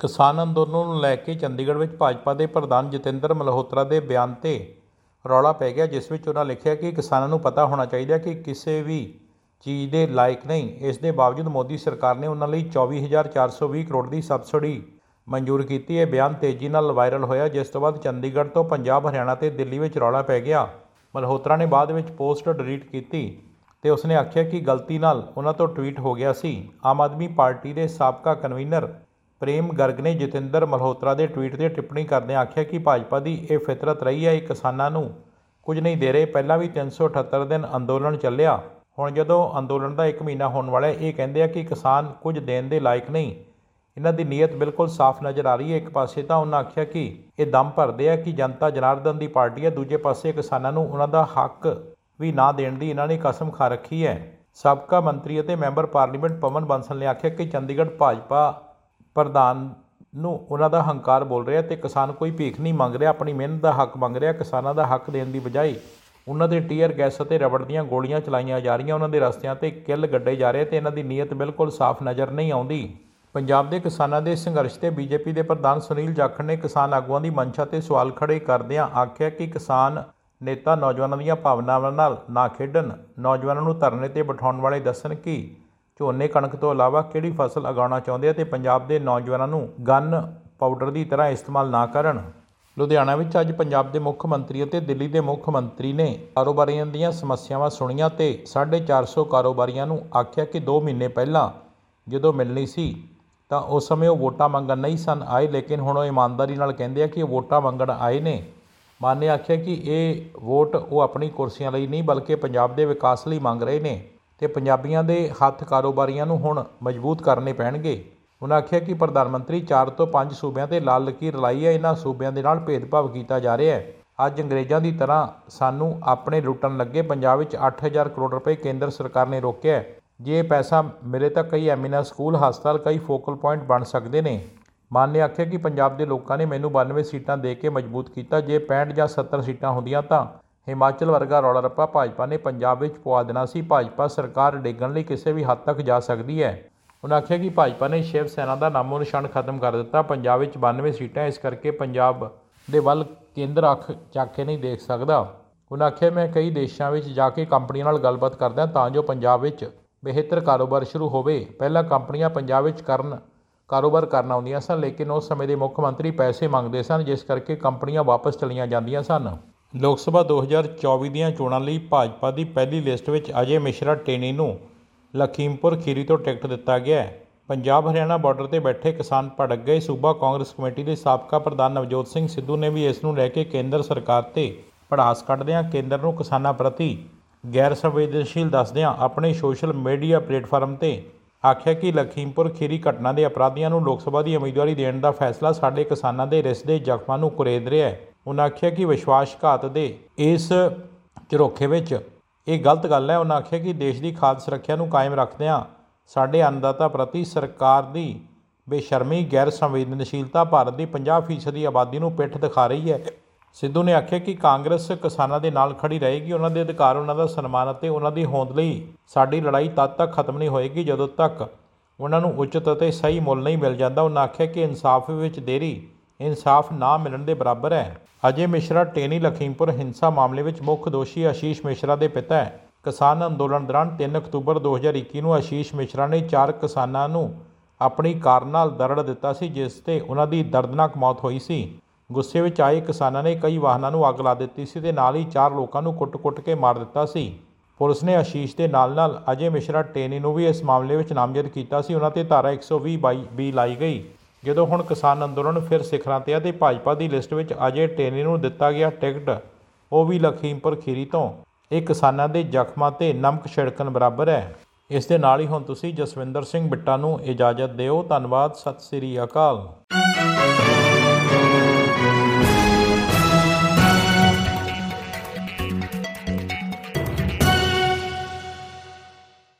ਕਿਸਾਨ ਅੰਦੋਲਨ ਨੂੰ ਲੈ ਕੇ ਚੰਡੀਗੜ੍ਹ ਵਿੱਚ ਭਾਜਪਾ ਦੇ ਪ੍ਰਧਾਨ ਜਤਿੰਦਰ ਮਲਹੋਤਰਾ ਦੇ ਬਿਆਨ ਤੇ ਰੌਲਾ ਪੈ ਗਿਆ, ਜਿਸ ਵਿੱਚ ਉਹਨਾਂ ਲਿਖਿਆ ਕਿ ਕਿਸਾਨਾਂ ਨੂੰ ਪਤਾ ਹੋਣਾ ਚਾਹੀਦਾ ਕਿ ਕਿਸੇ ਵੀ ਚੀਜ਼ ਦੇ ਲਾਇਕ ਨਹੀਂ। ਇਸ ਦੇ ਬਾਵਜੂਦ ਮੋਦੀ ਸਰਕਾਰ ਨੇ ਉਹਨਾਂ ਲਈ 24420 ਕਰੋੜ ਦੀ ਸਬਸਿਡੀ ਮਨਜ਼ੂਰ ਕੀਤੀ। ਹੈ ਬਿਆਨ ਤੇਜ਼ੀ ਨਾਲ ਵਾਇਰਲ ਹੋਇਆ, ਜਿਸ ਤੋਂ ਬਾਅਦ ਚੰਡੀਗੜ੍ਹ ਤੋਂ ਪੰਜਾਬ, ਹਰਿਆਣਾ ਤੇ ਦਿੱਲੀ ਵਿੱਚ ਰੌਲਾ ਪੈ ਗਿਆ। ਮਲਹੋਤਰਾ ਨੇ ਬਾਅਦ ਵਿੱਚ ਪੋਸਟ ਡਿਲੀਟ ਕੀਤੀ ਤੇ ਉਸਨੇ ਆਖਿਆ ਕਿ ਗਲਤੀ ਨਾਲ ਉਹਨਾਂ ਤੋਂ ਟਵੀਟ ਹੋ ਗਿਆ ਸੀ। ਆਮ ਆਦਮੀ ਪਾਰਟੀ ਦੇ ਸਾਬਕਾ ਕਨਵੀਨਰ ਪ੍ਰੇਮ ਗਰਗ ਨੇ ਜਤਿੰਦਰ ਮਲਹੋਤਰਾ ਦੇ ਟਵੀਟ ਤੇ ਟਿੱਪਣੀ ਕਰਦਿਆਂ ਆਖਿਆ ਕਿ ਭਾਜਪਾ ਦੀ ਇਹ ਫਿਤਰਤ ਰਹੀ ਹੈ, ਇਹ ਕਿਸਾਨਾਂ ਨੂੰ ਕੁਝ ਨਹੀਂ ਦੇ ਰਹੇ। ਪਹਿਲਾਂ ਵੀ 378 ਦਿਨ ਅੰਦੋਲਨ ਚੱਲਿਆ, ਹੁਣ ਜਦੋਂ ਅੰਦੋਲਨ ਦਾ 1 ਮਹੀਨਾ ਹੋਣ ਵਾਲਾ ਹੈ, ਇਹ ਕਹਿੰਦੇ ਆ ਕਿ ਕਿਸਾਨ ਕੁਝ ਦੇਣ ਦੇ ਲਾਇਕ ਨਹੀਂ। ਇਹਨਾਂ ਦੀ ਨੀਅਤ ਬਿਲਕੁਲ ਸਾਫ਼ ਨਜ਼ਰ ਆ ਰਹੀ ਹੈ। ਇੱਕ ਪਾਸੇ ਤਾਂ ਉਹਨਾਂ ਆਖਿਆ ਕਿ ਇਹ ਦਮ ਭਰਦੇ ਆ ਕਿ ਜਨਤਾ ਜਨਾਰਦਨ ਦੀ ਪਾਰਟੀ ਹੈ, ਦੂਜੇ ਪਾਸੇ ਕਿਸਾਨਾਂ ਨੂੰ ਉਹਨਾਂ ਦਾ ਹੱਕ ਵੀ ਨਾ ਦੇਣ ਦੀ ਇਹਨਾਂ ਨੇ ਕਸਮ ਖਾ ਰੱਖੀ ਹੈ। ਸਾਬਕਾ ਮੰਤਰੀ ਅਤੇ ਮੈਂਬਰ ਪਾਰਲੀਮੈਂਟ ਪਵਨ ਬੰਸਲ ਨੇ ਆਖਿਆ ਕਿ ਚੰਡੀਗੜ੍ਹ ਭਾਜਪਾ ਪ੍ਰਧਾਨ ਨੂੰ ਉਹਨਾਂ ਦਾ ਹੰਕਾਰ ਬੋਲ ਰਿਹਾ ਤੇ ਕਿਸਾਨ ਕੋਈ ਭੀਖ ਨਹੀਂ ਮੰਗ ਰਿਹਾ, ਆਪਣੀ ਮਿਹਨਤ ਦਾ ਹੱਕ ਮੰਗ ਰਿਹਾ, ਕਿਸਾਨਾਂ ਦਾ ਹੱਕ ਦੇਣ ਦੀ ਬਜਾਏ ਉਹਨਾਂ ਦੇ ਟੀਅਰ ਗੈਸ ਅਤੇ ਰਬੜ ਦੀਆਂ ਗੋਲੀਆਂ ਚਲਾਈਆਂ ਜਾ ਰਹੀਆਂ, ਉਹਨਾਂ ਦੇ ਰਸਤਿਆਂ ਤੇ ਕਿੱਲ ਗੱਡੇ ਜਾ ਰਹੇ ਤੇ ਇਹਨਾਂ ਦੀ ਨੀਅਤ ਬਿਲਕੁਲ ਸਾਫ਼ ਨਜ਼ਰ ਨਹੀਂ ਆਉਂਦੀ। ਪੰਜਾਬ ਦੇ ਕਿਸਾਨਾਂ ਦੇ ਸੰਘਰਸ਼ ਤੇ ਬੀਜੇਪੀ ਦੇ ਪ੍ਰਧਾਨ ਸੁਨੀਲ ਜਾਖੜ ਨੇ ਕਿਸਾਨ ਆਗੂਆਂ ਦੀ ਮਨਸ਼ਾ ਤੇ ਸਵਾਲ ਖੜੇ ਕਰਦਿਆਂ ਆਖਿਆ ਕਿ ਕਿਸਾਨ ਨੇਤਾ ਨੌਜਵਾਨਾਂ ਦੀਆਂ ਭਾਵਨਾਵਾਂ ਨਾਲ ਨਾ ਖੇਡਣ, ਨੌਜਵਾਨਾਂ ਨੂੰ ਧਰਨੇ ਤੇ ਬਿਠਾਉਣ ਵਾਲੇ ਦੱਸਣ ਕਿ ਝੋਨੇ ਕਣਕ ਤੋਂ ਇਲਾਵਾ ਕਿਹੜੀ ਫਸਲ ਉਗਾਉਣਾ ਚਾਹੁੰਦੇ ਆ ਤੇ ਪੰਜਾਬ ਦੇ ਨੌਜਵਾਨਾਂ ਨੂੰ ਗਨ ਪਾਊਡਰ ਦੀ ਤਰ੍ਹਾਂ ਇਸਤੇਮਾਲ ਨਾ ਕਰਨ? ਲੁਧਿਆਣਾ ਵਿੱਚ ਅੱਜ ਪੰਜਾਬ ਦੇ ਮੁੱਖ ਮੰਤਰੀ ਅਤੇ ਦਿੱਲੀ ਦੇ ਮੁੱਖ ਮੰਤਰੀ ਨੇ ਕਾਰੋਬਾਰੀਆਂ ਦੀਆਂ ਸਮੱਸਿਆਵਾਂ ਸੁਣੀਆਂ ਤੇ 450 ਕਾਰੋਬਾਰੀਆਂ ਨੂੰ ਆਖਿਆ ਕਿ 2 ਮਹੀਨੇ ਪਹਿਲਾਂ ਜਦੋਂ ਮਿਲਣੀ ਸੀ, ਤਾਂ ਉਸ ਸਮੇਂ ਉਹ ਵੋਟਾਂ ਮੰਗਣ ਨਹੀਂ ਸਨ ਆਏ, ਲੇਕਿਨ ਹੁਣ ਉਹ ਇਮਾਨਦਾਰੀ ਨਾਲ ਕਹਿੰਦੇ ਆ ਕਿ ਉਹ ਵੋਟਾਂ ਮੰਗਣ ਆਏ ਨੇ। ਮਾਨ ਨੇ ਆਖਿਆ ਕਿ ਇਹ ਵੋਟ ਉਹ ਆਪਣੀ ਕੁਰਸੀਆਂ ਲਈ ਨਹੀਂ, ਬਲਕਿ ਪੰਜਾਬ ਦੇ ਵਿਕਾਸ ਲਈ ਮੰਗ ਰਹੇ ਨੇ। ਤੇ ਪੰਜਾਬੀਆਂ ਦੇ ਹੱਥ ਕਾਰੋਬਾਰੀਆਂ ਨੂੰ ਹੁਣ ਮਜ਼ਬੂਤ ਕਰਨੇ ਪੈਣਗੇ। ਉਹਨਾਂ ਆਖਿਆ ਕਿ ਪ੍ਰਧਾਨ ਮੰਤਰੀ 4 ਤੋਂ 5 ਸੂਬਿਆਂ ਤੇ ਲਾਲ ਲਕੀਰ ਲਾਈ ਹੈ। ਇਹਨਾਂ ਸੂਬਿਆਂ ਦੇ ਨਾਲ ਭੇਦਭਾਵ ਕੀਤਾ ਜਾ ਰਿਹਾ ਹੈ। ਅੱਜ ਅੰਗਰੇਜ਼ਾਂ ਦੀ ਤਰ੍ਹਾਂ ਸਾਨੂੰ ਆਪਣੇ ਲੁੱਟਣ ਲੱਗੇ ਪੰਜਾਬ ਵਿੱਚ 8000 ਕਰੋੜ ਰੁਪਏ ਕੇਂਦਰ ਸਰਕਾਰ ਨੇ ਰੋਕਿਆ ਹੈ। ਜੇ ਇਹ ਪੈਸਾ ਮਿਲੇ ਤਾਂ ਕਈ ਐਮੀਨਾ ਸਕੂਲ, ਹਸਪਤਾਲ, ਕਈ ਫੋਕਲ ਪੁਆਇੰਟ ਬਣ ਸਕਦੇ ਨੇ। ਮਾਨ ਨੇ ਆਖਿਆ ਕਿ ਪੰਜਾਬ ਦੇ ਲੋਕਾਂ ਨੇ ਮੈਨੂੰ 92 ਸੀਟਾਂ ਦੇ ਕੇ ਮਜ਼ਬੂਤ ਕੀਤਾ। ਜੇ 65 ਜਾਂ 70 ਸੀਟਾਂ ਹੁੰਦੀਆਂ ਤਾਂ ਹਿਮਾਚਲ ਵਰਗਾ ਰੌਲਾ ਰੱਪਾ ਭਾਜਪਾ ਨੇ ਪੰਜਾਬ ਵਿੱਚ ਪਵਾ ਦੇਣਾ ਸੀ। ਭਾਜਪਾ ਸਰਕਾਰ ਡੇਗਣ ਲਈ ਕਿਸੇ ਵੀ ਹੱਦ ਤੱਕ ਜਾ ਸਕਦੀ ਹੈ। ਉਹਨਾਂ ਆਖਿਆ ਕਿ ਭਾਜਪਾ ਨੇ ਸ਼ਿਵ ਸੈਨਾ ਦਾ ਨਾਮੋ ਨਿਸ਼ਾਨ ਖਤਮ ਕਰ ਦਿੱਤਾ। ਪੰਜਾਬ ਵਿੱਚ 92 ਸੀਟਾਂ, ਇਸ ਕਰਕੇ ਪੰਜਾਬ ਦੇ ਵੱਲ ਕੇਂਦਰ ਅੱਖ ਚੱਕ ਕੇ ਨਹੀਂ ਦੇਖ ਸਕਦਾ। ਉਹਨਾਂ ਆਖਿਆ, ਮੈਂ ਕਈ ਦੇਸ਼ਾਂ ਵਿੱਚ ਜਾ ਕੇ ਕੰਪਨੀਆਂ ਨਾਲ ਗੱਲਬਾਤ ਕਰਦਾ ਤਾਂ ਜੋ ਪੰਜਾਬ ਵਿੱਚ ਬਿਹਤਰ ਕਾਰੋਬਾਰ ਸ਼ੁਰੂ ਹੋਵੇ। ਪਹਿਲਾਂ ਕੰਪਨੀਆਂ ਪੰਜਾਬ ਵਿੱਚ ਕਰਨ, ਕਾਰੋਬਾਰ ਕਰਨ ਆਉਂਦੀਆਂ ਸਨ, ਲੇਕਿਨ ਉਸ ਸਮੇਂ ਦੇ ਮੁੱਖ ਮੰਤਰੀ ਪੈਸੇ ਮੰਗਦੇ ਸਨ, ਜਿਸ ਕਰਕੇ ਕੰਪਨੀਆਂ ਵਾਪਸ ਚਲੀਆਂ ਜਾਂਦੀਆਂ ਸਨ। ਲੋਕ ਸਭਾ 2024 ਦੀਆਂ ਚੋਣਾਂ ਲਈ ਭਾਜਪਾ ਦੀ ਪਹਿਲੀ ਲਿਸਟ ਵਿੱਚ ਅਜੇ ਮਿਸ਼ਰਾ ਟੇਨੀ ਨੂੰ ਲਖੀਮਪੁਰ ਖੀਰੀ ਤੋਂ ਟਿਕਟ ਦਿੱਤਾ ਗਿਆ ਹੈ। ਪੰਜਾਬ ਹਰਿਆਣਾ ਬਾਰਡਰ ਤੇ ਬੈਠੇ ਕਿਸਾਨ ਭੜਕ ਗਏ। ਸੂਬਾ ਕਾਂਗਰਸ ਕਮੇਟੀ ਦੇ ਸਾਬਕਾ ਪ੍ਰਧਾਨ ਨਵਜੋਤ ਸਿੰਘ ਸਿੱਧੂ ਨੇ ਵੀ ਇਸ ਨੂੰ ਲੈ ਕੇ ਕੇਂਦਰ ਸਰਕਾਰ ਤੇ ਭੜਾਸ ਕੱਢਦਿਆਂ ਕੇਂਦਰ ਨੂੰ ਕਿਸਾਨਾਂ ਪ੍ਰਤੀ ਗੈਰ ਸੰਵੇਦਨਸ਼ੀਲ ਦੱਸਦਿਆਂ ਆਪਣੇ ਸੋਸ਼ਲ ਮੀਡੀਆ ਪਲੇਟਫਾਰਮ ਤੇ ਆਖਿਆ ਕਿ ਲਖੀਮਪੁਰ ਖੀਰੀ ਘਟਨਾ ਦੇ ਅਪਰਾਧੀਆਂ ਨੂੰ ਲੋਕ ਸਭਾ ਦੀ ਉਮੀਦਵਾਰੀ ਦੇਣ ਦਾ ਫੈਸਲਾ ਸਾਡੇ ਕਿਸਾਨਾਂ ਦੇ ਰਿਸਦੇ ਜ਼ਖਮਾਂ ਨੂੰ ਕੁਰੇਦ ਰਿਹਾ ਹੈ। ਉਹਨਾਂ ਆਖਿਆ ਕਿ ਵਿਸ਼ਵਾਸਘਾਤ ਦੇ ਇਸ ਝਰੋਖੇ ਵਿੱਚ ਇਹ ਗਲਤ ਗੱਲ ਹੈ। ਉਹਨਾਂ ਆਖਿਆ ਕਿ ਦੇਸ਼ ਦੀ ਖਾਦ ਸੁਰੱਖਿਆ ਨੂੰ ਕਾਇਮ ਰੱਖਦਿਆਂ ਸਾਡੇ ਅੰਨਦਾਤਾ ਪ੍ਰਤੀ ਸਰਕਾਰ ਦੀ ਬੇਸ਼ਰਮੀ, ਗੈਰ ਸੰਵੇਦਨਸ਼ੀਲਤਾ ਭਾਰਤ ਦੀ 50% ਦੀ ਆਬਾਦੀ ਨੂੰ ਪਿੱਠ ਦਿਖਾ ਰਹੀ ਹੈ। ਸਿੱਧੂ ਨੇ ਆਖਿਆ ਕਿ ਕਾਂਗਰਸ ਕਿਸਾਨਾਂ ਦੇ ਨਾਲ ਖੜੀ ਰਹੇਗੀ। ਉਹਨਾਂ ਦੇ ਅਧਿਕਾਰ, ਉਹਨਾਂ ਦਾ ਸਨਮਾਨ ਅਤੇ ਉਹਨਾਂ ਦੀ ਹੋਂਦ ਲਈ ਸਾਡੀ ਲੜਾਈ ਤਦ ਤੱਕ ਖਤਮ ਨਹੀਂ ਹੋਏਗੀ ਜਦੋਂ ਤੱਕ ਉਹਨਾਂ ਨੂੰ ਉਚਿਤ ਅਤੇ ਸਹੀ ਮੁੱਲ ਨਹੀਂ ਮਿਲ ਜਾਂਦਾ। ਉਹਨਾਂ ਆਖਿਆ ਕਿ ਇਨਸਾਫ ਵਿੱਚ ਦੇਰੀ ਇਨਸਾਫ ਨਾ ਮਿਲਣ ਦੇ ਬਰਾਬਰ ਹੈ। ਅਜੇ ਮਿਸ਼ਰਾ ਟੇਨੀ ਲਖੀਮਪੁਰ ਹਿੰਸਾ ਮਾਮਲੇ ਵਿੱਚ ਮੁੱਖ ਦੋਸ਼ੀ ਆਸ਼ੀਸ਼ ਮਿਸ਼ਰਾ ਦੇ ਪਿਤਾ ਹੈ। ਕਿਸਾਨ ਅੰਦੋਲਨ ਦੌਰਾਨ 3 ਅਕਤੂਬਰ 2021 ਨੂੰ ਆਸ਼ੀਸ਼ ਮਿਸ਼ਰਾ ਨੇ ਚਾਰ ਕਿਸਾਨਾਂ ਨੂੰ ਆਪਣੀ ਕਾਰ ਨਾਲ ਦਰੜ ਦਿੱਤਾ ਸੀ, ਜਿਸ ਤੇ ਉਹਨਾਂ ਦੀ ਦਰਦਨਾਕ ਮੌਤ ਹੋਈ ਸੀ। ਗੁੱਸੇ ਵਿੱਚ ਆਏ ਕਿਸਾਨਾਂ ਨੇ ਕਈ ਵਾਹਨਾਂ ਨੂੰ ਅੱਗ ਲਾ ਦਿੱਤੀ ਸੀ ਤੇ ਨਾਲ ਹੀ ਚਾਰ ਲੋਕਾਂ ਨੂੰ ਕੁੱਟ-ਕੁੱਟ ਕੇ ਮਾਰ ਦਿੱਤਾ ਸੀ। ਪੁਲਿਸ ਨੇ ਆਸ਼ੀਸ਼ ਦੇ ਨਾਲ-ਨਾਲ ਅਜੇ ਮਿਸ਼ਰਾ ਟੇਨੀ ਨੂੰ ਵੀ ਇਸ ਮਾਮਲੇ ਵਿੱਚ ਨਾਮਜ਼ਦ ਕੀਤਾ ਸੀ। ਉਹਨਾਂ ਤੇ ਧਾਰਾ 120 ਬਾਈ ਵੀ ਲਾਈ ਗਈ। ਜਦੋਂ ਹੁਣ ਕਿਸਾਨ ਅੰਦੋਲਨ ਫਿਰ ਸਿਖਰਾਂ ਤੇ ਆ ਤੇ ਭਾਜਪਾ ਦੀ ਲਿਸਟ ਵਿੱਚ ਅਜੇ ਟੇਨੀ ਨੂੰ ਦਿੱਤਾ ਗਿਆ ਟਿਕਟ, ਉਹ ਵੀ ਲਖੀਮਪੁਰ ਖੀਰੀ ਤੋਂ। ਇਹ ਕਿਸਾਨਾਂ ਦੇ ਜ਼ਖਮਾਂ ਤੇ ਨਮਕ ਛਿੜਕਣ ਬਰਾਬਰ ਹੈ। ਇਸ ਦੇ ਨਾਲ ਹੀ ਹੁਣ ਤੁਸੀਂ ਜਸਵਿੰਦਰ ਸਿੰਘ ਬਿੱਟਾ ਨੂੰ ਇਜਾਜ਼ਤ ਦਿਓ। ਧੰਨਵਾਦ। ਸਤਿ ਸ੍ਰੀ ਅਕਾਲ।